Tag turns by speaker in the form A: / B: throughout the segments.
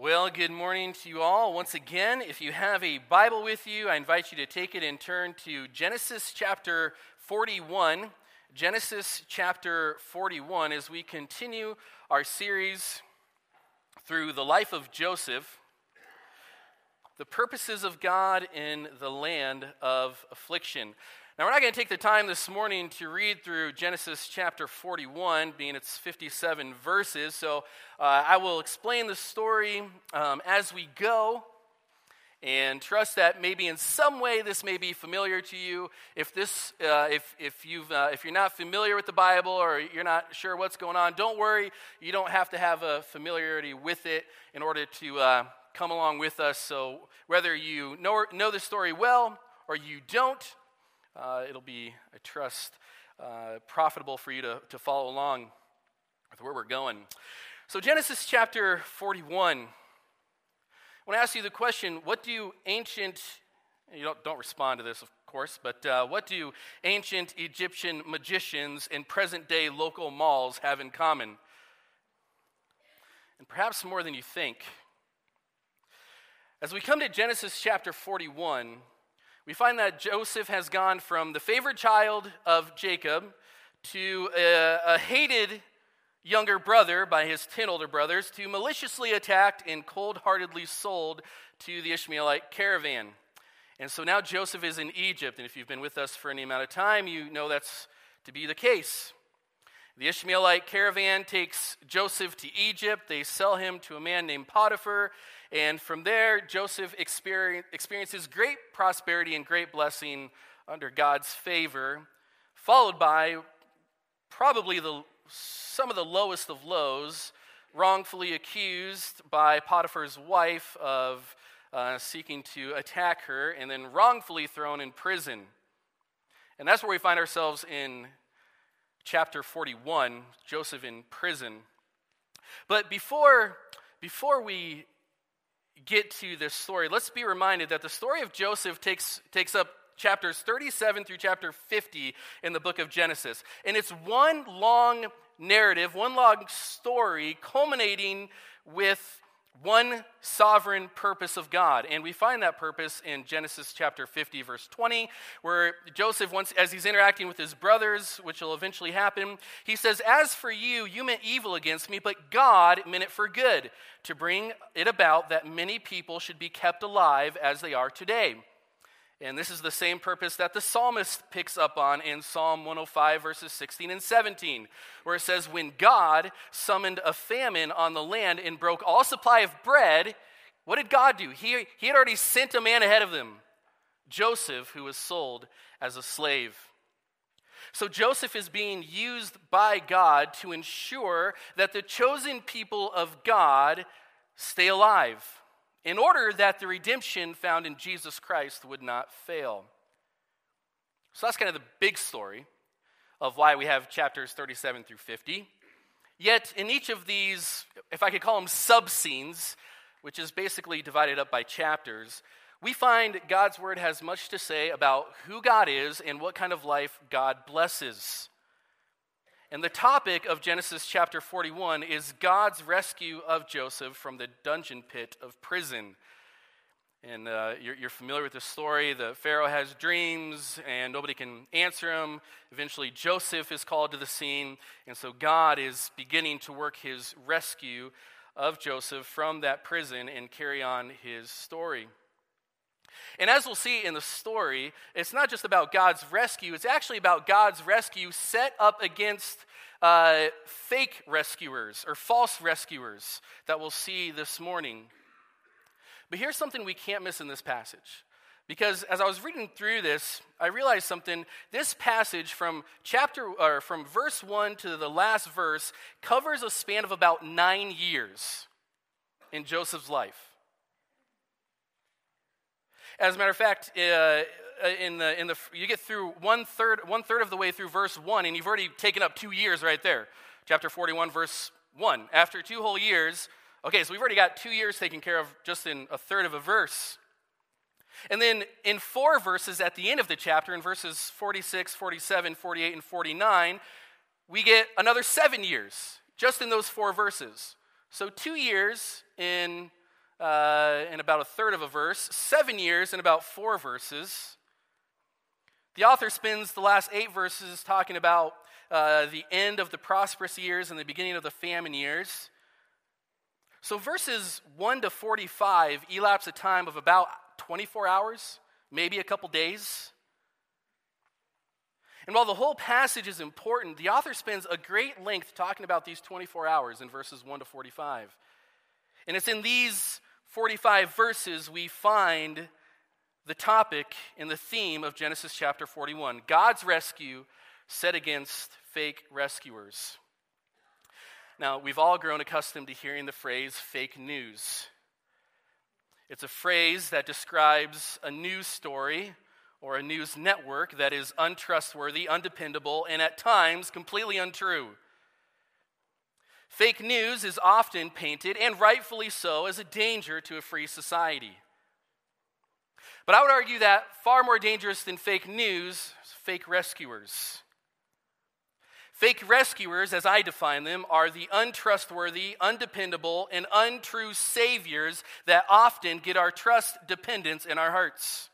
A: Well, good morning to you all. Once again, if you have a Bible with you, I invite you to take it and turn to Genesis chapter 41. Genesis chapter 41 as we continue our series through the life of Joseph, the purposes of God in the land of affliction. Now, we're not going to take the time this morning to read through Genesis chapter 41, being its 57 verses. So uh, I will explain the story um, as we go and trust that maybe in some way this may be familiar to you. If, this, uh, if, if, you've, uh, if you're not familiar with the Bible or you're not sure what's going on, don't worry. You don't have to have a familiarity with it in order to uh, come along with us. So whether you know, know the story well or you don't, uh, it'll be, I trust, uh, profitable for you to, to follow along with where we're going. So, Genesis chapter 41. I want to ask you the question what do ancient, you don't, don't respond to this, of course, but uh, what do ancient Egyptian magicians and present day local malls have in common? And perhaps more than you think. As we come to Genesis chapter 41, we find that Joseph has gone from the favorite child of Jacob to a, a hated younger brother by his 10 older brothers to maliciously attacked and cold heartedly sold to the Ishmaelite caravan. And so now Joseph is in Egypt, and if you've been with us for any amount of time, you know that's to be the case. The Ishmaelite caravan takes Joseph to Egypt. They sell him to a man named Potiphar, and from there, Joseph experiences great prosperity and great blessing under God's favor, followed by probably the, some of the lowest of lows, wrongfully accused by Potiphar's wife of uh, seeking to attack her, and then wrongfully thrown in prison. And that's where we find ourselves in chapter 41, Joseph in prison. But before, before we get to this story, let's be reminded that the story of Joseph takes, takes up chapters 37 through chapter 50 in the book of Genesis. And it's one long narrative, one long story culminating with one sovereign purpose of God. And we find that purpose in Genesis chapter 50, verse 20, where Joseph, once as he's interacting with his brothers, which will eventually happen, he says, As for you, you meant evil against me, but God meant it for good, to bring it about that many people should be kept alive as they are today. And this is the same purpose that the psalmist picks up on in Psalm 105, verses 16 and 17, where it says, When God summoned a famine on the land and broke all supply of bread, what did God do? He, he had already sent a man ahead of them, Joseph, who was sold as a slave. So Joseph is being used by God to ensure that the chosen people of God stay alive in order that the redemption found in Jesus Christ would not fail. So that's kind of the big story of why we have chapters 37 through 50. Yet, in each of these, if I could call them sub scenes, which is basically divided up by chapters, we find God's word has much to say about who God is and what kind of life God blesses. And the topic of Genesis chapter 41 is God's rescue of Joseph from the dungeon pit of prison. And uh, you're, you're, familiar with the story. The Pharaoh has dreams and nobody can answer him. Eventually, Joseph is called to the scene. And so, God is beginning to work his rescue of Joseph from that prison and carry on his story. And as we'll see in the story, it's not just about God's rescue, it's actually about God's rescue set up against uh, fake rescuers or false rescuers that we'll see this morning. But here's something we can't miss in this passage. Because as I was reading through this, I realized something. This passage from chapter or from verse 1 to the last verse covers a span of about 9 years in Joseph's life. As a matter of fact, uh, uh, in the, in the, you get through one third, one third of the way through verse 1, and you've already taken up two years right there. Chapter 41, verse 1. After two whole years, okay, so we've already got two years taken care of just in a third of a verse. And then in four verses at the end of the chapter, in verses 46, 47, 48, and 49, we get another seven years just in those four verses. So two years in uh, in about a third of a verse, seven years in about four verses. The author spends the last eight verses talking about uh, the end of the prosperous years and the beginning of the famine years. So, verses 1 to 45 elapse a time of about 24 hours, maybe a couple days. And while the whole passage is important, the author spends a great length talking about these 24 hours in verses 1 to 45. And it's in these 45 verses we find the topic and the theme of Genesis chapter 41 God's rescue set against fake rescuers. Now, we've all grown accustomed to hearing the phrase fake news. It's a phrase that describes a news story or a news network that is untrustworthy, undependable, and at times completely untrue. Fake news is often painted, and rightfully so, as a danger to a free society. But I would argue that far more dangerous than fake news is fake rescuers. Fake rescuers, as I define them, are the untrustworthy, undependable, and untrue saviors that often get our trust dependence in our hearts.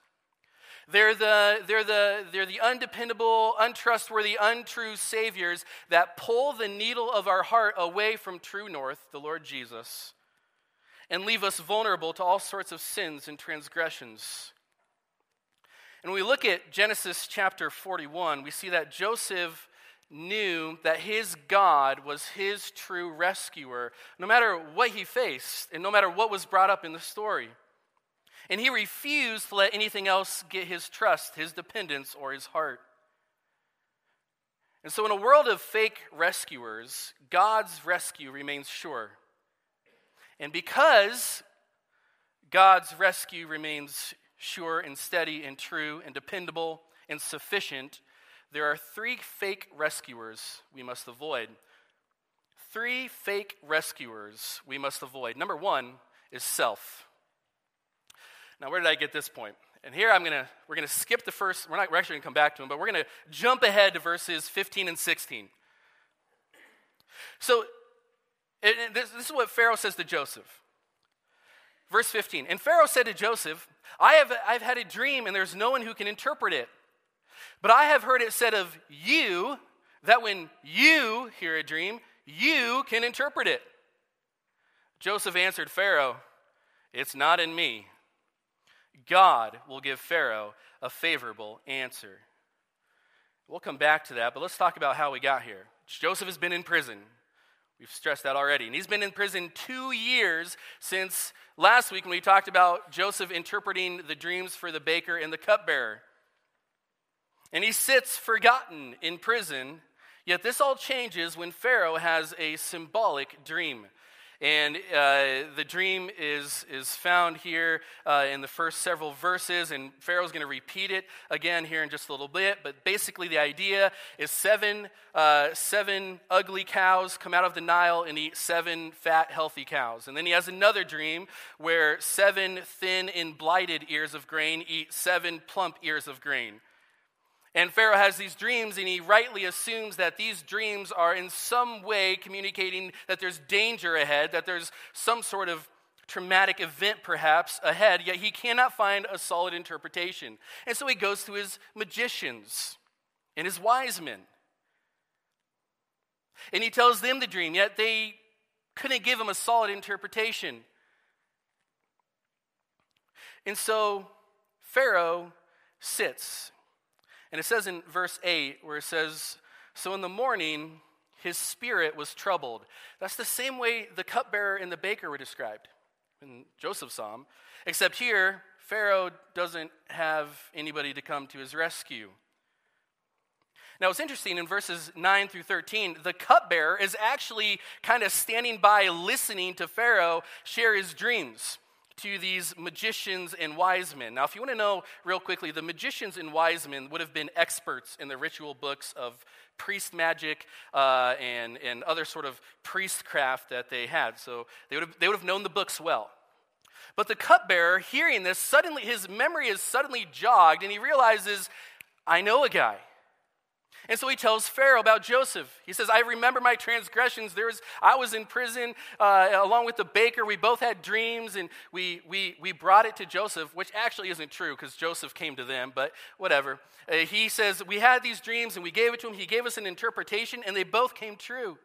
A: They're the, they're, the, they're the undependable, untrustworthy, untrue saviors that pull the needle of our heart away from true north, the Lord Jesus, and leave us vulnerable to all sorts of sins and transgressions. And when we look at Genesis chapter 41, we see that Joseph knew that his God was his true rescuer, no matter what he faced and no matter what was brought up in the story. And he refused to let anything else get his trust, his dependence, or his heart. And so, in a world of fake rescuers, God's rescue remains sure. And because God's rescue remains sure and steady and true and dependable and sufficient, there are three fake rescuers we must avoid. Three fake rescuers we must avoid. Number one is self. Now, where did I get this point? And here I'm gonna we're gonna skip the first. We're not we're actually gonna come back to them, but we're gonna jump ahead to verses 15 and 16. So, this, this is what Pharaoh says to Joseph. Verse 15. And Pharaoh said to Joseph, I have I've had a dream, and there's no one who can interpret it. But I have heard it said of you that when you hear a dream, you can interpret it. Joseph answered Pharaoh, It's not in me God will give Pharaoh a favorable answer. We'll come back to that, but let's talk about how we got here. Joseph has been in prison. We've stressed that already. And he's been in prison two years since last week when we talked about Joseph interpreting the dreams for the baker and the cupbearer. And he sits forgotten in prison, yet this all changes when Pharaoh has a symbolic dream. And uh, the dream is, is found here uh, in the first several verses, and Pharaoh's going to repeat it again here in just a little bit. But basically, the idea is seven, uh, seven ugly cows come out of the Nile and eat seven fat, healthy cows. And then he has another dream where seven thin and blighted ears of grain eat seven plump ears of grain. And Pharaoh has these dreams, and he rightly assumes that these dreams are in some way communicating that there's danger ahead, that there's some sort of traumatic event perhaps ahead, yet he cannot find a solid interpretation. And so he goes to his magicians and his wise men. And he tells them the dream, yet they couldn't give him a solid interpretation. And so Pharaoh sits and it says in verse 8, where it says, So in the morning, his spirit was troubled. That's the same way the cupbearer and the baker were described in Joseph's psalm, except here, Pharaoh doesn't have anybody to come to his rescue. Now, it's interesting in verses 9 through 13, the cupbearer is actually kind of standing by listening to Pharaoh share his dreams to these magicians and wise men. Now, if you want to know real quickly, the magicians and wise men would have been experts in the ritual books of priest magic uh, and, and other sort of priestcraft that they had. So they would, have, they would have known the books well. But the cupbearer, hearing this, suddenly his memory is suddenly jogged and he realizes, I know a guy. And so he tells Pharaoh about Joseph. He says, I remember my transgressions. There was, I was in prison uh, along with the baker. We both had dreams, and we, we, we brought it to Joseph, which actually isn't true because Joseph came to them, but whatever. Uh, he says, We had these dreams, and we gave it to him. He gave us an interpretation, and they both came true.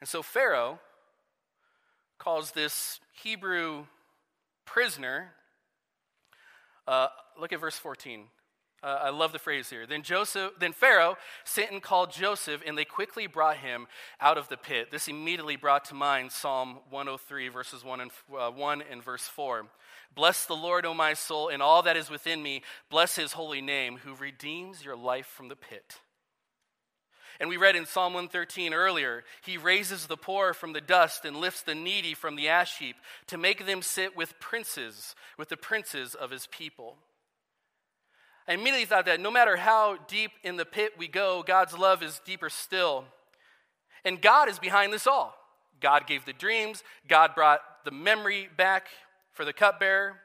A: And so Pharaoh calls this Hebrew prisoner, uh, look at verse 14. Uh, I love the phrase here. Then Joseph, then Pharaoh sent and called Joseph, and they quickly brought him out of the pit. This immediately brought to mind Psalm 103, verses 1 and, uh, 1 and verse 4. Bless the Lord, O my soul, and all that is within me. Bless his holy name, who redeems your life from the pit. And we read in Psalm 113 earlier, he raises the poor from the dust and lifts the needy from the ash heap to make them sit with princes, with the princes of his people. I immediately thought that no matter how deep in the pit we go, God's love is deeper still. And God is behind this all. God gave the dreams, God brought the memory back for the cupbearer,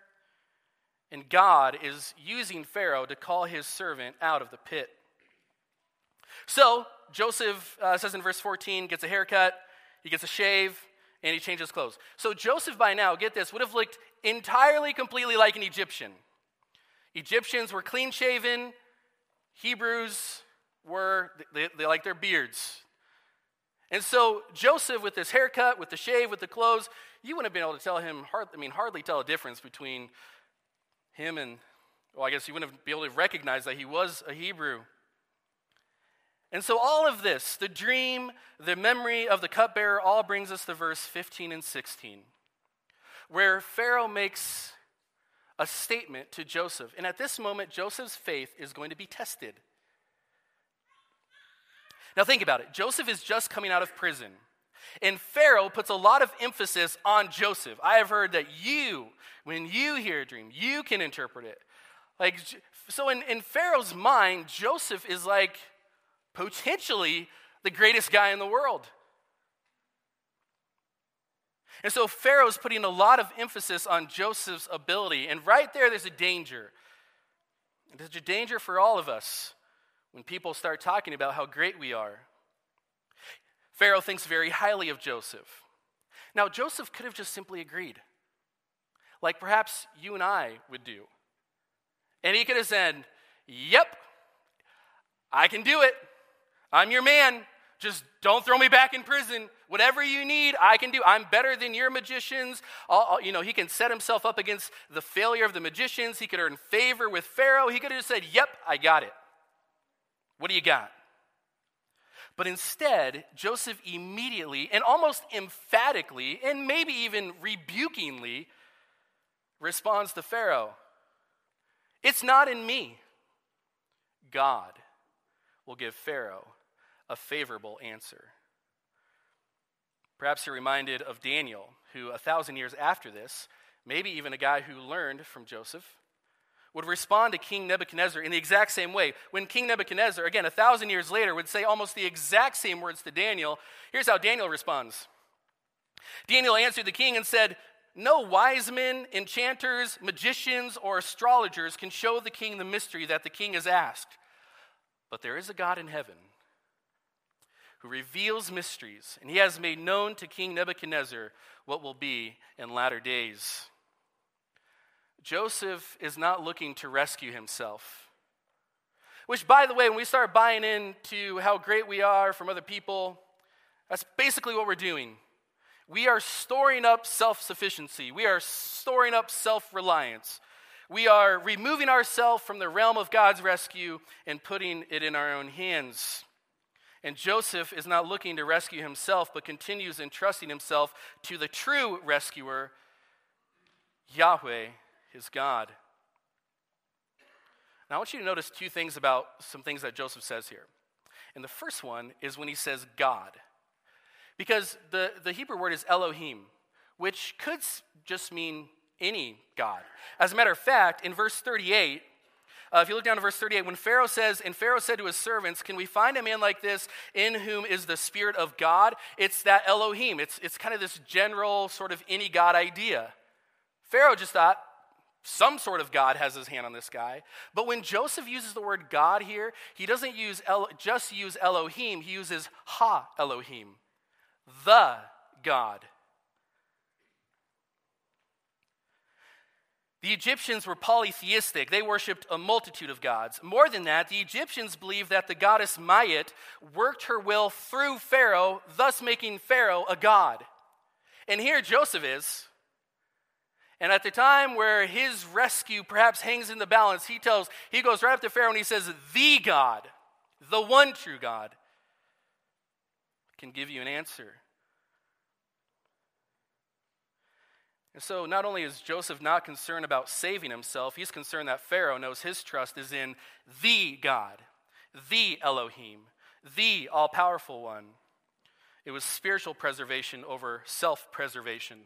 A: and God is using Pharaoh to call his servant out of the pit. So, Joseph uh, says in verse 14, gets a haircut, he gets a shave, and he changes clothes. So, Joseph, by now, get this, would have looked entirely, completely like an Egyptian. Egyptians were clean shaven, Hebrews were, they, they like their beards. And so Joseph, with his haircut, with the shave, with the clothes, you wouldn't have been able to tell him, hard, I mean, hardly tell a difference between him and, well, I guess you wouldn't be able to recognize that he was a Hebrew. And so all of this, the dream, the memory of the cupbearer, all brings us to verse 15 and 16, where Pharaoh makes a statement to Joseph. And at this moment, Joseph's faith is going to be tested. Now, think about it. Joseph is just coming out of prison. And Pharaoh puts a lot of emphasis on Joseph. I have heard that you, when you hear a dream, you can interpret it. Like, so in, in Pharaoh's mind, Joseph is like potentially the greatest guy in the world. And so Pharaoh's putting a lot of emphasis on Joseph's ability. And right there, there's a danger. There's a danger for all of us when people start talking about how great we are. Pharaoh thinks very highly of Joseph. Now, Joseph could have just simply agreed, like perhaps you and I would do. And he could have said, Yep, I can do it. I'm your man. Just don't throw me back in prison. Whatever you need, I can do. I'm better than your magicians. I'll, you know, he can set himself up against the failure of the magicians. He could earn favor with Pharaoh. He could have just said, Yep, I got it. What do you got? But instead, Joseph immediately and almost emphatically, and maybe even rebukingly, responds to Pharaoh It's not in me. God will give Pharaoh a favorable answer. Perhaps you're reminded of Daniel, who a thousand years after this, maybe even a guy who learned from Joseph, would respond to King Nebuchadnezzar in the exact same way. When King Nebuchadnezzar, again, a thousand years later, would say almost the exact same words to Daniel, here's how Daniel responds Daniel answered the king and said, No wise men, enchanters, magicians, or astrologers can show the king the mystery that the king has asked. But there is a God in heaven who reveals mysteries, and he has made known to King Nebuchadnezzar what will be in latter days. Joseph is not looking to rescue himself. Which, by the way, when we start buying into how great we are from other people, that's basically what we're doing. We are storing up self sufficiency, we are storing up self reliance. We are removing ourselves from the realm of God's rescue and putting it in our own hands. And Joseph is not looking to rescue himself, but continues entrusting himself to the true rescuer, Yahweh, his God. Now, I want you to notice two things about some things that Joseph says here. And the first one is when he says God. Because the, the Hebrew word is Elohim, which could just mean any God. As a matter of fact, in verse 38, uh, if you look down to verse 38, when Pharaoh says, and Pharaoh said to his servants, Can we find a man like this in whom is the Spirit of God? It's that Elohim. It's, it's kind of this general, sort of any God idea. Pharaoh just thought, some sort of God has his hand on this guy. But when Joseph uses the word God here, he doesn't use El, just use Elohim, he uses Ha Elohim, the God. The Egyptians were polytheistic. They worshiped a multitude of gods. More than that, the Egyptians believed that the goddess Ma'at worked her will through Pharaoh, thus making Pharaoh a god. And here Joseph is. And at the time where his rescue perhaps hangs in the balance, he tells, he goes right up to Pharaoh and he says, The God, the one true God, can give you an answer. And so, not only is Joseph not concerned about saving himself, he's concerned that Pharaoh knows his trust is in the God, the Elohim, the all powerful one. It was spiritual preservation over self preservation.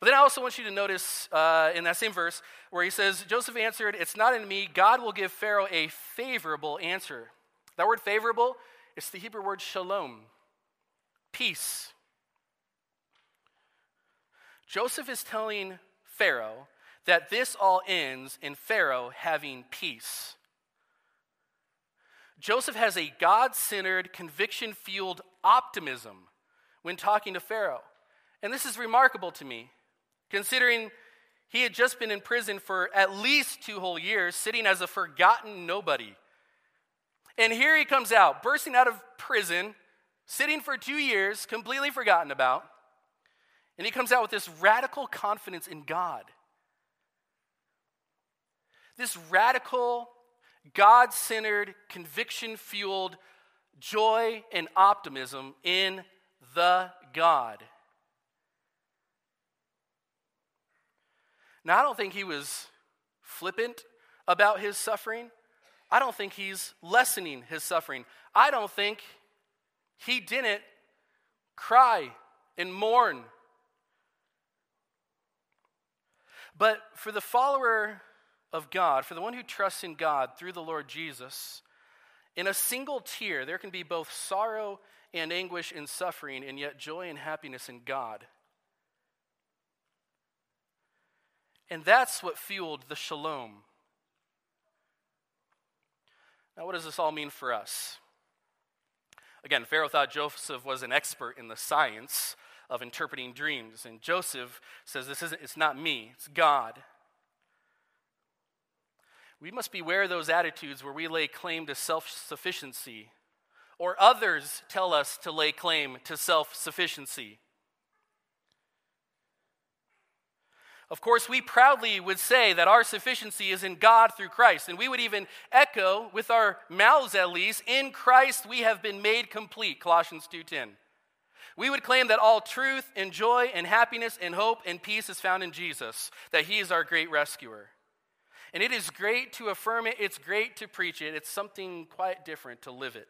A: But then I also want you to notice uh, in that same verse where he says, Joseph answered, It's not in me. God will give Pharaoh a favorable answer. That word favorable, it's the Hebrew word shalom, peace. Joseph is telling Pharaoh that this all ends in Pharaoh having peace. Joseph has a God centered, conviction fueled optimism when talking to Pharaoh. And this is remarkable to me considering he had just been in prison for at least two whole years, sitting as a forgotten nobody. And here he comes out, bursting out of prison, sitting for two years, completely forgotten about. And he comes out with this radical confidence in God. This radical, God centered, conviction fueled joy and optimism in the God. Now, I don't think he was flippant about his suffering. I don't think he's lessening his suffering. I don't think he didn't cry and mourn. But for the follower of God, for the one who trusts in God through the Lord Jesus, in a single tear, there can be both sorrow and anguish and suffering, and yet joy and happiness in God. And that's what fueled the shalom. Now, what does this all mean for us? Again, Pharaoh thought Joseph was an expert in the science of interpreting dreams, and Joseph says, "This isn't. It's not me. It's God." We must beware those attitudes where we lay claim to self sufficiency, or others tell us to lay claim to self sufficiency. Of course, we proudly would say that our sufficiency is in God through Christ. And we would even echo with our mouths at least, in Christ we have been made complete, Colossians 2:10. We would claim that all truth and joy and happiness and hope and peace is found in Jesus, that he is our great rescuer. And it is great to affirm it, it's great to preach it, it's something quite different to live it.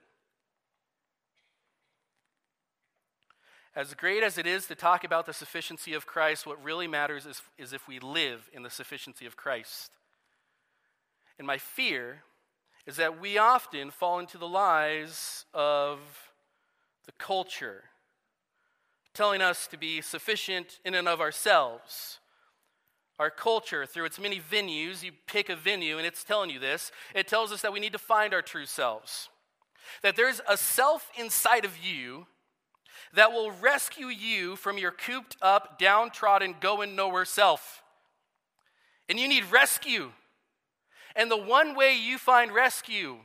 A: As great as it is to talk about the sufficiency of Christ, what really matters is, is if we live in the sufficiency of Christ. And my fear is that we often fall into the lies of the culture, telling us to be sufficient in and of ourselves. Our culture, through its many venues, you pick a venue and it's telling you this, it tells us that we need to find our true selves. That there's a self inside of you that will rescue you from your cooped up, downtrodden, going nowhere self. And you need rescue. And the one way you find rescue,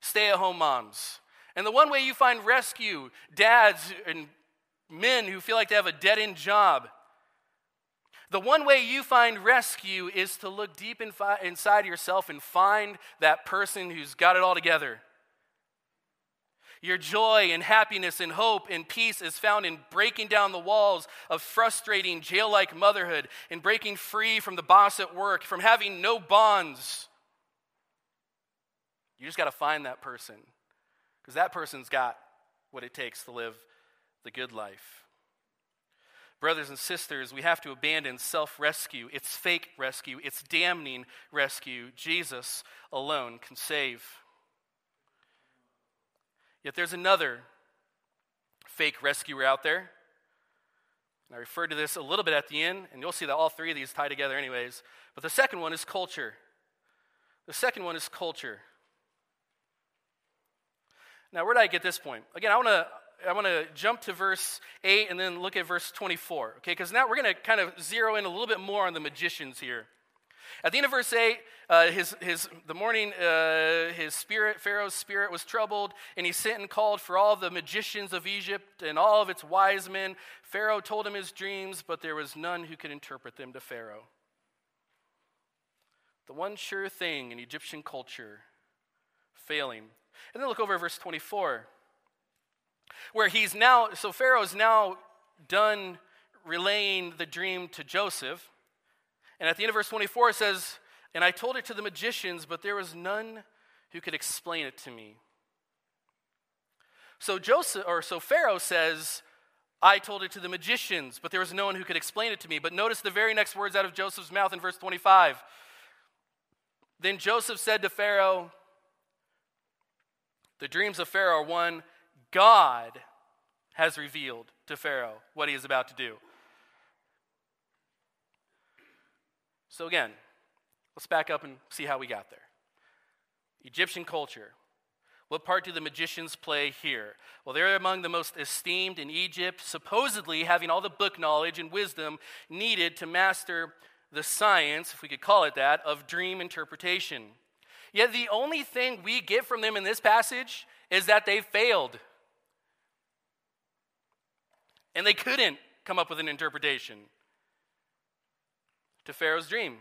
A: stay at home moms. And the one way you find rescue, dads and men who feel like they have a dead end job. The one way you find rescue is to look deep inside yourself and find that person who's got it all together your joy and happiness and hope and peace is found in breaking down the walls of frustrating jail like motherhood and breaking free from the boss at work, from having no bonds. You just got to find that person because that person's got what it takes to live the good life. Brothers and sisters, we have to abandon self rescue. It's fake rescue, it's damning rescue. Jesus alone can save. Yet there's another fake rescuer out there. And I referred to this a little bit at the end, and you'll see that all three of these tie together, anyways. But the second one is culture. The second one is culture. Now, where did I get this point? Again, I want to I want to jump to verse 8 and then look at verse 24, okay? Because now we're going to kind of zero in a little bit more on the magicians here. At the end of verse 8, uh, his, his, the morning, uh, his spirit, Pharaoh's spirit, was troubled, and he sent and called for all the magicians of Egypt and all of its wise men. Pharaoh told him his dreams, but there was none who could interpret them to Pharaoh. The one sure thing in Egyptian culture failing. And then look over verse 24, where he's now, so Pharaoh's now done relaying the dream to Joseph. And at the end of verse 24, it says, And I told it to the magicians, but there was none who could explain it to me. So Joseph, or so Pharaoh says, I told it to the magicians, but there was no one who could explain it to me. But notice the very next words out of Joseph's mouth in verse 25. Then Joseph said to Pharaoh, The dreams of Pharaoh are one God has revealed to Pharaoh what he is about to do. So, again, let's back up and see how we got there. Egyptian culture. What part do the magicians play here? Well, they're among the most esteemed in Egypt, supposedly having all the book knowledge and wisdom needed to master the science, if we could call it that, of dream interpretation. Yet the only thing we get from them in this passage is that they failed. And they couldn't come up with an interpretation to Pharaoh's dream.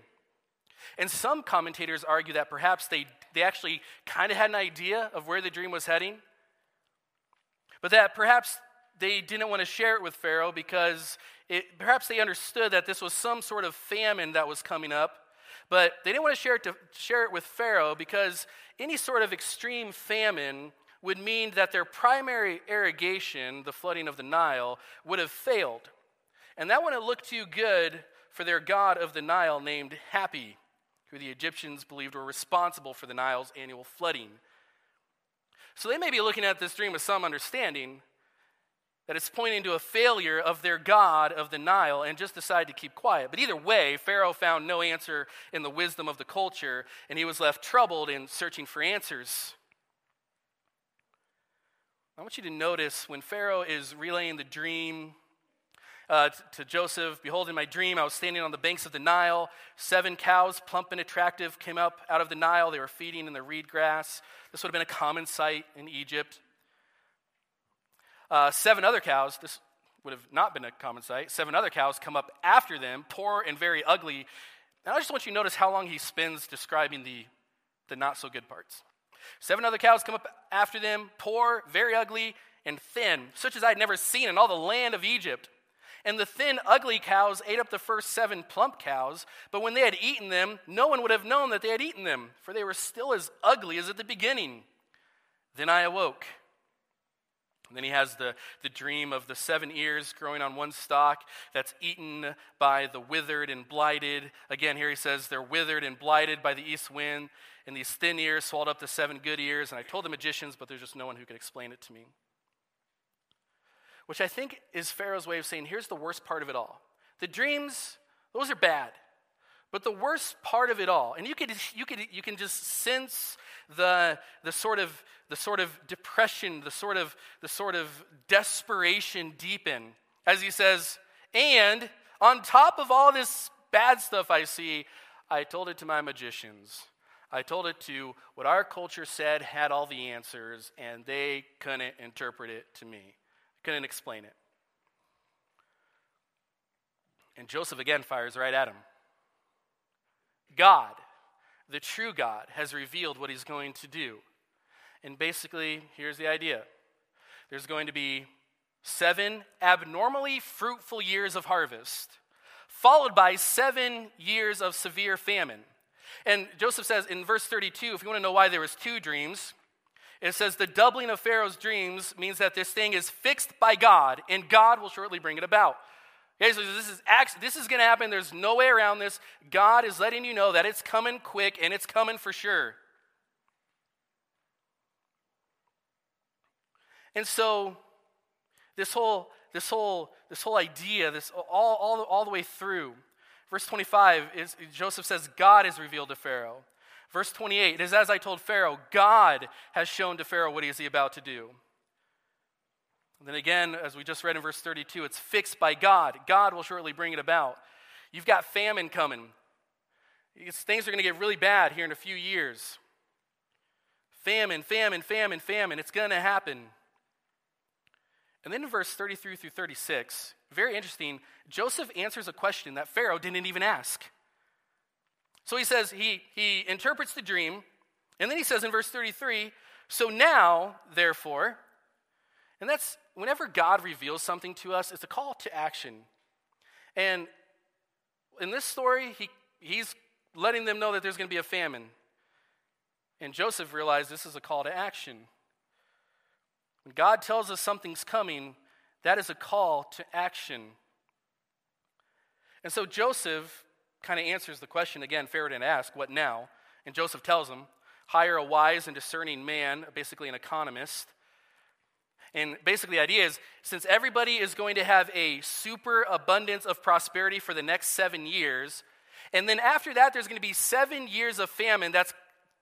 A: And some commentators argue that perhaps they, they actually kind of had an idea of where the dream was heading, but that perhaps they didn't want to share it with Pharaoh because it, perhaps they understood that this was some sort of famine that was coming up, but they didn't want to share it, to, share it with Pharaoh because any sort of extreme famine would mean that their primary irrigation, the flooding of the Nile, would have failed. And that wouldn't look too good for their god of the Nile named Hapi, who the Egyptians believed were responsible for the Nile's annual flooding. So they may be looking at this dream with some understanding that it's pointing to a failure of their god of the Nile and just decide to keep quiet. But either way, Pharaoh found no answer in the wisdom of the culture, and he was left troubled in searching for answers. I want you to notice when Pharaoh is relaying the dream uh, to Joseph, Behold, in my dream, I was standing on the banks of the Nile. Seven cows, plump and attractive, came up out of the Nile. They were feeding in the reed grass. This would have been a common sight in Egypt. Uh, seven other cows, this would have not been a common sight. Seven other cows come up after them, poor and very ugly. And I just want you to notice how long he spends describing the, the not so good parts. Seven other cows come up after them, poor, very ugly, and thin, such as I had never seen in all the land of Egypt. And the thin, ugly cows ate up the first seven plump cows, but when they had eaten them, no one would have known that they had eaten them, for they were still as ugly as at the beginning. Then I awoke. And then he has the, the dream of the seven ears growing on one stalk that's eaten by the withered and blighted. Again, here he says they're withered and blighted by the east wind, and these thin ears swallowed up the seven good ears. And I told the magicians, but there's just no one who could explain it to me which I think is Pharaoh's way of saying here's the worst part of it all. The dreams, those are bad. But the worst part of it all, and you could, you could you can just sense the, the sort of the sort of depression, the sort of the sort of desperation deepen as he says, and on top of all this bad stuff I see, I told it to my magicians. I told it to what our culture said had all the answers, and they couldn't interpret it to me. Couldn't explain it. And Joseph again fires right at him. God, the true God, has revealed what he's going to do. And basically, here's the idea there's going to be seven abnormally fruitful years of harvest, followed by seven years of severe famine. And Joseph says in verse 32, if you want to know why there was two dreams, it says the doubling of Pharaoh's dreams means that this thing is fixed by God, and God will shortly bring it about. Okay, so this is this is going to happen. There's no way around this. God is letting you know that it's coming quick and it's coming for sure. And so this whole this whole this whole idea, this all, all, all the way through. Verse 25 is Joseph says, God is revealed to Pharaoh. Verse 28 it is as I told Pharaoh, God has shown to Pharaoh what he is about to do. And then again, as we just read in verse 32, it's fixed by God. God will shortly bring it about. You've got famine coming. Things are going to get really bad here in a few years. Famine, famine, famine, famine. It's going to happen. And then in verse 33 through 36, very interesting, Joseph answers a question that Pharaoh didn't even ask. So he says, he, he interprets the dream, and then he says in verse 33, So now, therefore, and that's whenever God reveals something to us, it's a call to action. And in this story, he, he's letting them know that there's going to be a famine. And Joseph realized this is a call to action. When God tells us something's coming, that is a call to action. And so Joseph kind of answers the question again. Pharaoh didn't ask, What now? And Joseph tells him, Hire a wise and discerning man, basically an economist. And basically, the idea is since everybody is going to have a super abundance of prosperity for the next seven years, and then after that, there's going to be seven years of famine that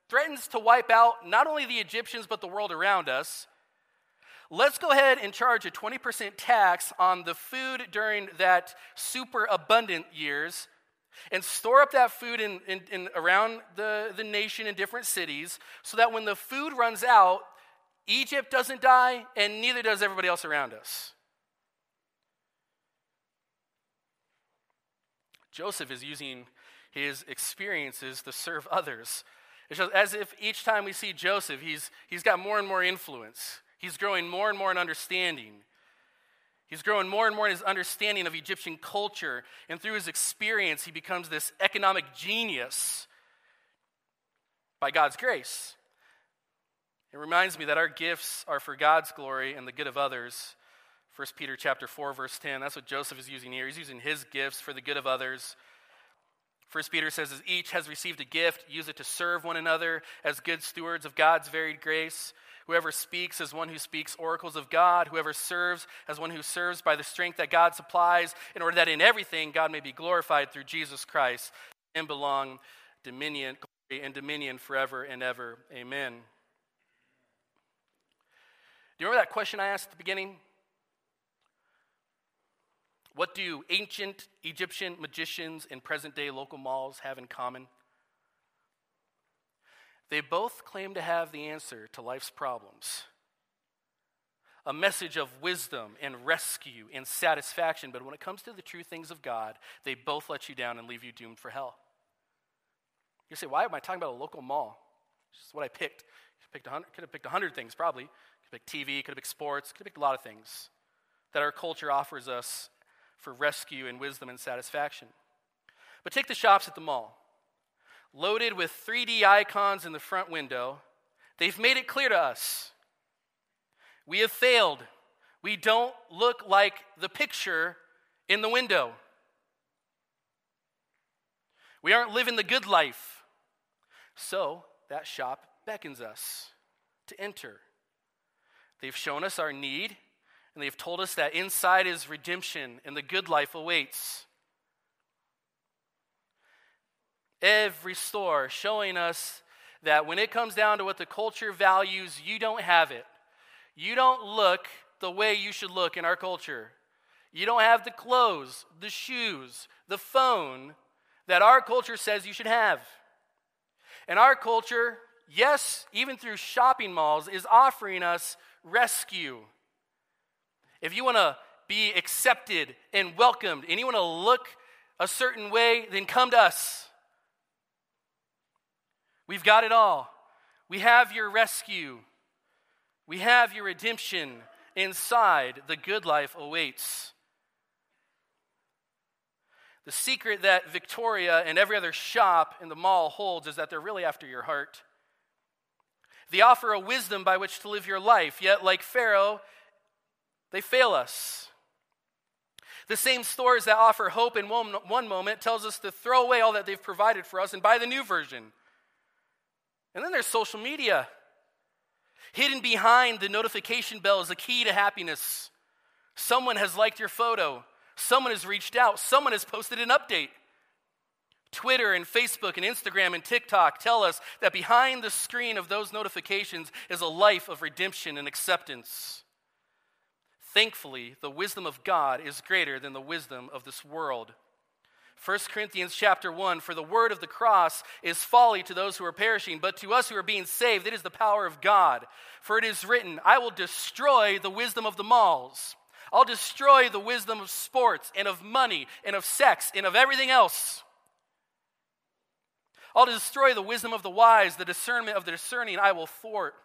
A: threatens to wipe out not only the Egyptians, but the world around us. Let's go ahead and charge a 20% tax on the food during that super abundant years and store up that food in, in, in, around the, the nation in different cities so that when the food runs out, Egypt doesn't die and neither does everybody else around us. Joseph is using his experiences to serve others. It's as if each time we see Joseph, he's, he's got more and more influence. He's growing more and more in understanding. He's growing more and more in his understanding of Egyptian culture, and through his experience, he becomes this economic genius by God's grace. It reminds me that our gifts are for God's glory and the good of others. 1 Peter chapter 4 verse 10. That's what Joseph is using here. He's using his gifts for the good of others. 1 Peter says, as each has received a gift, use it to serve one another as good stewards of God's varied grace. Whoever speaks as one who speaks oracles of God. Whoever serves as one who serves by the strength that God supplies, in order that in everything God may be glorified through Jesus Christ. And belong dominion, glory, and dominion forever and ever. Amen. Do you remember that question I asked at the beginning? What do ancient Egyptian magicians and present day local malls have in common? They both claim to have the answer to life's problems a message of wisdom and rescue and satisfaction. But when it comes to the true things of God, they both let you down and leave you doomed for hell. You say, why am I talking about a local mall? It's what I picked. Could have picked a hundred things probably. Could picked TV, could have sports, could have a lot of things that our culture offers us for rescue and wisdom and satisfaction. But take the shops at the mall. Loaded with 3D icons in the front window, they've made it clear to us we have failed. We don't look like the picture in the window. We aren't living the good life. So that shop beckons us to enter. They've shown us our need and they've told us that inside is redemption and the good life awaits. Every store showing us that when it comes down to what the culture values, you don't have it. You don't look the way you should look in our culture. You don't have the clothes, the shoes, the phone that our culture says you should have. And our culture, yes, even through shopping malls, is offering us rescue if you want to be accepted and welcomed and you want to look a certain way, then come to us. We've got it all. We have your rescue, we have your redemption. Inside, the good life awaits. The secret that Victoria and every other shop in the mall holds is that they're really after your heart. They offer a wisdom by which to live your life, yet, like Pharaoh, they fail us. The same stores that offer hope in one, one moment tells us to throw away all that they've provided for us and buy the new version. And then there's social media. Hidden behind the notification bell is the key to happiness. Someone has liked your photo. Someone has reached out. Someone has posted an update. Twitter and Facebook and Instagram and TikTok tell us that behind the screen of those notifications is a life of redemption and acceptance. Thankfully, the wisdom of God is greater than the wisdom of this world. 1 Corinthians chapter 1 For the word of the cross is folly to those who are perishing, but to us who are being saved, it is the power of God. For it is written, I will destroy the wisdom of the malls. I'll destroy the wisdom of sports and of money and of sex and of everything else. I'll destroy the wisdom of the wise, the discernment of the discerning I will thwart.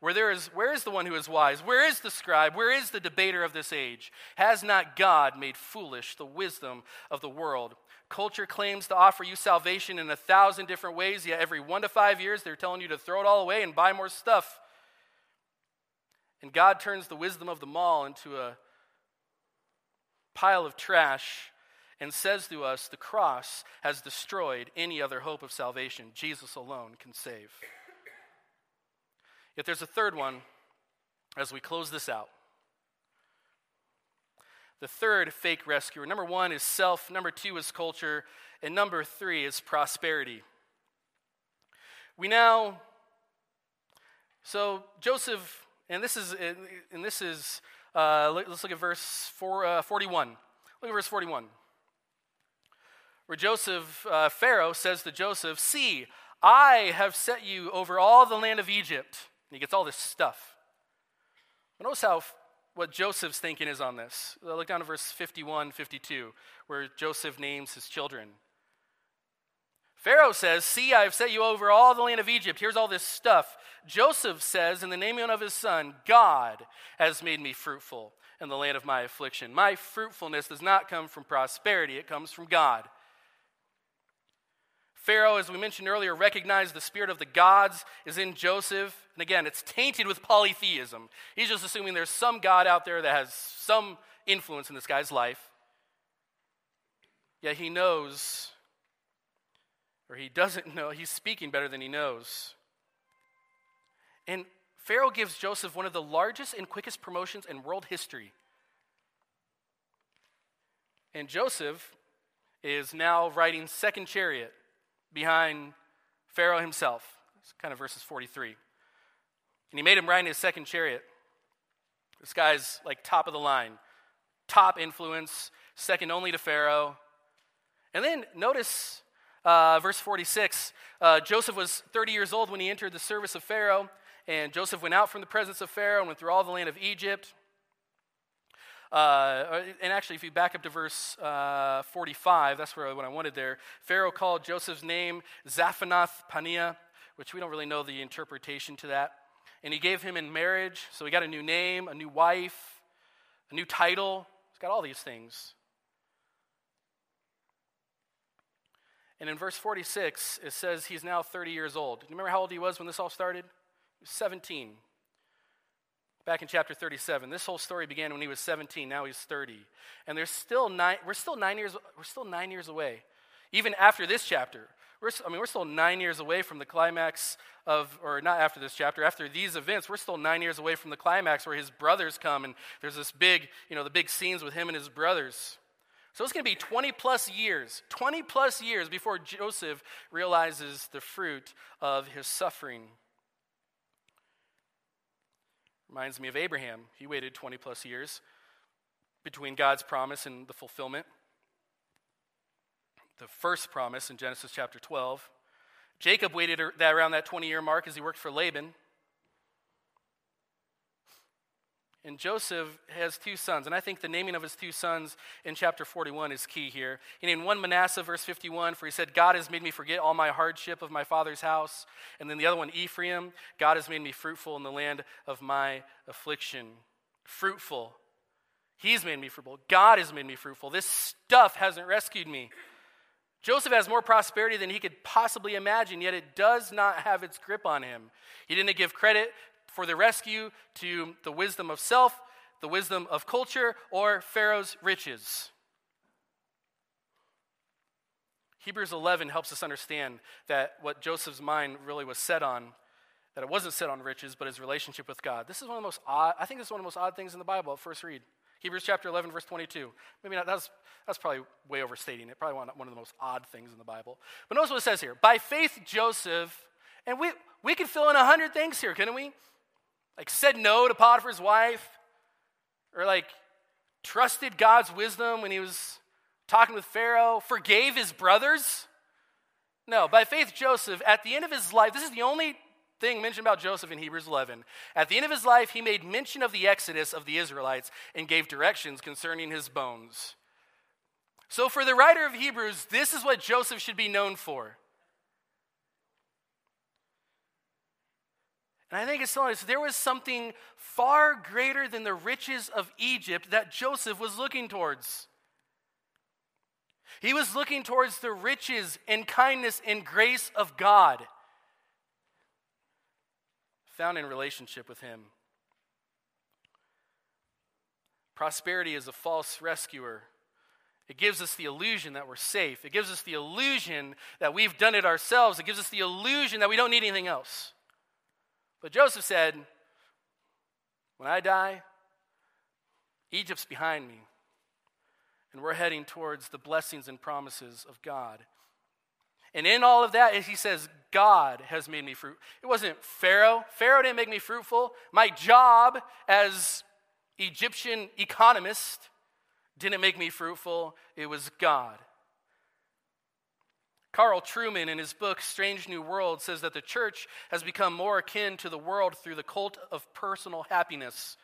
A: Where there is, where is the one who is wise? Where is the scribe? Where is the debater of this age? Has not God made foolish the wisdom of the world? Culture claims to offer you salvation in a thousand different ways, yet every one to five years they're telling you to throw it all away and buy more stuff. And God turns the wisdom of them all into a pile of trash and says to us the cross has destroyed any other hope of salvation. Jesus alone can save. Yet there's a third one as we close this out. The third fake rescuer. Number one is self, number two is culture, and number three is prosperity. We now, so Joseph, and this is, and this is, uh, let's look at verse four, uh, 41. Look at verse 41 where Joseph, uh, Pharaoh says to Joseph, See, I have set you over all the land of Egypt. And he gets all this stuff. But notice how what Joseph's thinking is on this. Uh, look down to verse 51, 52, where Joseph names his children. Pharaoh says, See, I have set you over all the land of Egypt. Here's all this stuff. Joseph says, in the name of his son, God has made me fruitful in the land of my affliction. My fruitfulness does not come from prosperity, it comes from God. Pharaoh, as we mentioned earlier, recognized the spirit of the gods is in Joseph. And again, it's tainted with polytheism. He's just assuming there's some God out there that has some influence in this guy's life. Yet he knows, or he doesn't know, he's speaking better than he knows. And Pharaoh gives Joseph one of the largest and quickest promotions in world history. And Joseph is now riding second chariot behind Pharaoh himself. It's kind of verses 43. And he made him ride in his second chariot. This guy's like top of the line, top influence, second only to Pharaoh. And then notice uh, verse 46 uh, Joseph was 30 years old when he entered the service of Pharaoh, and Joseph went out from the presence of Pharaoh and went through all the land of Egypt. Uh, and actually, if you back up to verse uh, 45, that's where what I wanted there. Pharaoh called Joseph's name Zaphenath Paneah, which we don't really know the interpretation to that. And he gave him in marriage, so he got a new name, a new wife, a new title. He's got all these things. And in verse 46, it says he's now 30 years old. Do you remember how old he was when this all started? He was 17 back in chapter 37. This whole story began when he was 17, now he's 30. And there's still nine, we're still nine years, we're still nine years away. Even after this chapter. We're, I mean, we're still nine years away from the climax of, or not after this chapter, after these events, we're still nine years away from the climax where his brothers come and there's this big, you know, the big scenes with him and his brothers. So it's going to be 20 plus years, 20 plus years before Joseph realizes the fruit of his suffering. Reminds me of Abraham. He waited 20 plus years between God's promise and the fulfillment. The first promise in Genesis chapter 12. Jacob waited around that 20 year mark as he worked for Laban. And Joseph has two sons, and I think the naming of his two sons in chapter 41 is key here. He named one Manasseh, verse 51, for he said, God has made me forget all my hardship of my father's house. And then the other one, Ephraim, God has made me fruitful in the land of my affliction. Fruitful. He's made me fruitful. God has made me fruitful. This stuff hasn't rescued me. Joseph has more prosperity than he could possibly imagine, yet it does not have its grip on him. He didn't give credit for the rescue to the wisdom of self, the wisdom of culture, or Pharaoh's riches. Hebrews 11 helps us understand that what Joseph's mind really was set on, that it wasn't set on riches, but his relationship with God. This is one of the most odd, I think this is one of the most odd things in the Bible at first read. Hebrews chapter 11, verse 22. Maybe not, that's, that's probably way overstating it. Probably one, of the most odd things in the Bible. But notice what it says here. By faith, Joseph, and we, we could fill in a hundred things here, couldn't we? Like said no to Potiphar's wife, or like trusted God's wisdom when he was talking with Pharaoh, forgave his brothers. No, by faith, Joseph, at the end of his life, this is the only thing mentioned about Joseph in Hebrews 11. At the end of his life, he made mention of the exodus of the Israelites and gave directions concerning his bones. So, for the writer of Hebrews, this is what Joseph should be known for. And I think it's telling us there was something far greater than the riches of Egypt that Joseph was looking towards. He was looking towards the riches and kindness and grace of God found in relationship with Him. Prosperity is a false rescuer. It gives us the illusion that we're safe. It gives us the illusion that we've done it ourselves. It gives us the illusion that we don't need anything else. But Joseph said, When I die, Egypt's behind me, and we're heading towards the blessings and promises of God. And in all of that, he says, God has made me fruit. It wasn't Pharaoh. Pharaoh didn't make me fruitful. My job as Egyptian economist didn't make me fruitful. It was God. Carl Trueman, in his book Strange New World, says that the church has become more akin to the world through the cult of personal happiness.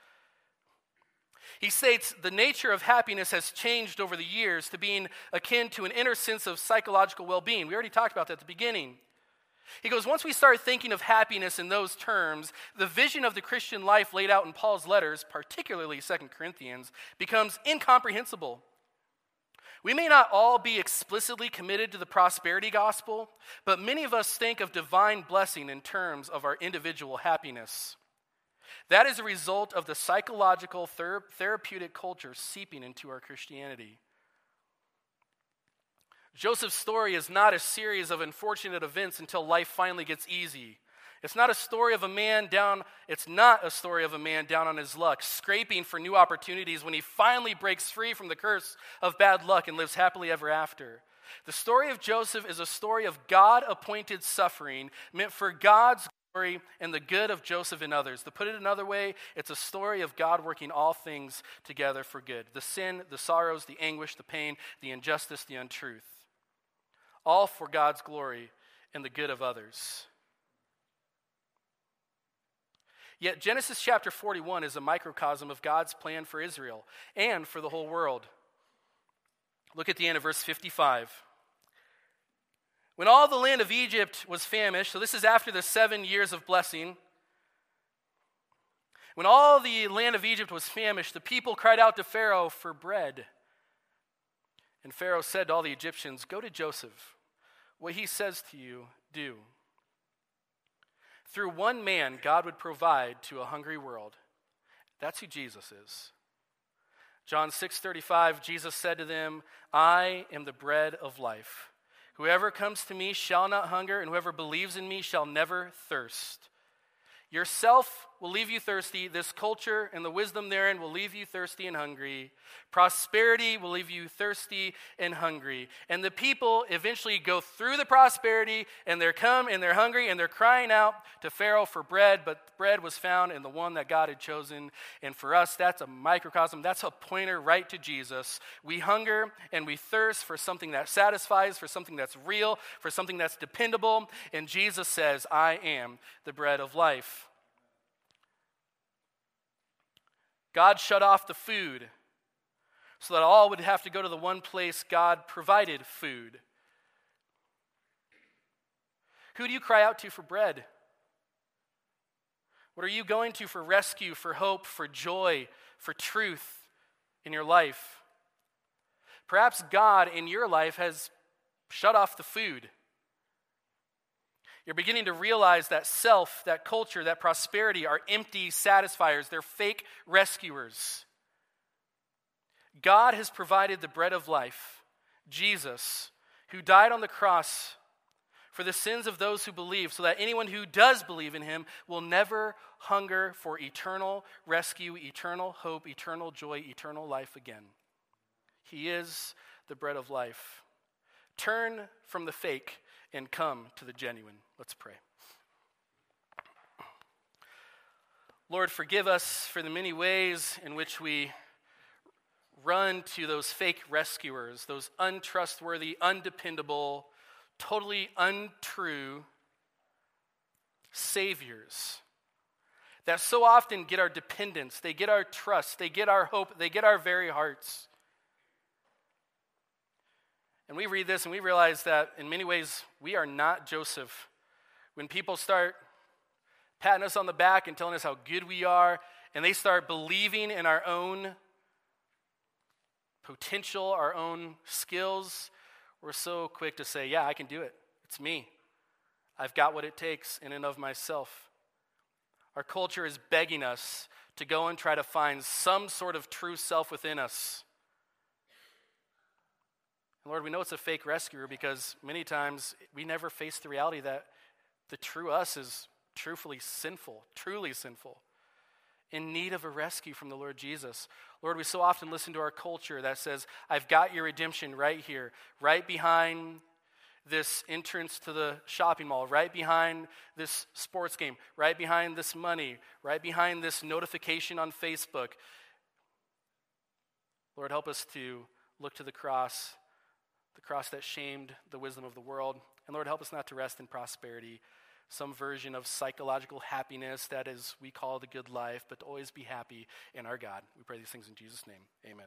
A: He states the nature of happiness has changed over the years to being akin to an inner sense of psychological well being. We already talked about that at the beginning. He goes, once we start thinking of happiness in those terms, the vision of the Christian life laid out in Paul's letters, particularly 2 Corinthians, becomes incomprehensible. We may not all be explicitly committed to the prosperity gospel, but many of us think of divine blessing in terms of our individual happiness. That is a result of the psychological ther- therapeutic culture seeping into our Christianity. Joseph's story is not a series of unfortunate events until life finally gets easy. It's not a story of a man down, it's not a story of a man down on his luck, scraping for new opportunities when he finally breaks free from the curse of bad luck and lives happily ever after. The story of Joseph is a story of God appointed suffering meant for God's glory and the good of Joseph and others. To put it another way, it's a story of God working all things together for good the sin, the sorrows, the anguish, the pain, the injustice, the untruth. All for God's glory and the good of others. Yet Genesis chapter 41 is a microcosm of God's plan for Israel and for the whole world. Look at the end of verse 55. When all the land of Egypt was famished, so this is after the seven years of blessing. When all the land of Egypt was famished, the people cried out to Pharaoh for bread. And Pharaoh said to all the Egyptians, Go to Joseph. What he says to you, do. Through one man, God would provide to a hungry world. That's who Jesus is. John 6:35 Jesus said to them, "I am the bread of life. Whoever comes to me shall not hunger, and whoever believes in me shall never thirst." Yourself will leave you thirsty. This culture and the wisdom therein will leave you thirsty and hungry. Prosperity will leave you thirsty and hungry. And the people eventually go through the prosperity and they're come and they're hungry and they're crying out to Pharaoh for bread, but bread was found in the one that God had chosen. And for us, that's a microcosm, that's a pointer right to Jesus. We hunger and we thirst for something that satisfies, for something that's real, for something that's dependable. And Jesus says, I am the bread of life. God shut off the food so that all would have to go to the one place God provided food. Who do you cry out to for bread? What are you going to for rescue, for hope, for joy, for truth in your life? Perhaps God in your life has shut off the food. You're beginning to realize that self, that culture, that prosperity are empty satisfiers, they're fake rescuers. God has provided the bread of life, Jesus, who died on the cross for the sins of those who believe, so that anyone who does believe in him will never hunger for eternal rescue, eternal hope, eternal joy, eternal life again. He is the bread of life. Turn from the fake and come to the genuine. Let's pray. Lord, forgive us for the many ways in which we run to those fake rescuers, those untrustworthy, undependable, totally untrue saviors that so often get our dependence, they get our trust, they get our hope, they get our very hearts. And we read this and we realize that in many ways we are not Joseph. When people start patting us on the back and telling us how good we are, and they start believing in our own potential, our own skills, we're so quick to say, Yeah, I can do it. It's me. I've got what it takes in and of myself. Our culture is begging us to go and try to find some sort of true self within us. And Lord, we know it's a fake rescuer because many times we never face the reality that the true us is truthfully sinful, truly sinful in need of a rescue from the Lord Jesus. Lord, we so often listen to our culture that says, I've got your redemption right here, right behind this entrance to the shopping mall, right behind this sports game, right behind this money, right behind this notification on Facebook. Lord, help us to look to the cross, the cross that shamed the wisdom of the world. And Lord, help us not to rest in prosperity some version of psychological happiness that is we call the good life, but to always be happy in our God. We pray these things in Jesus' name. Amen.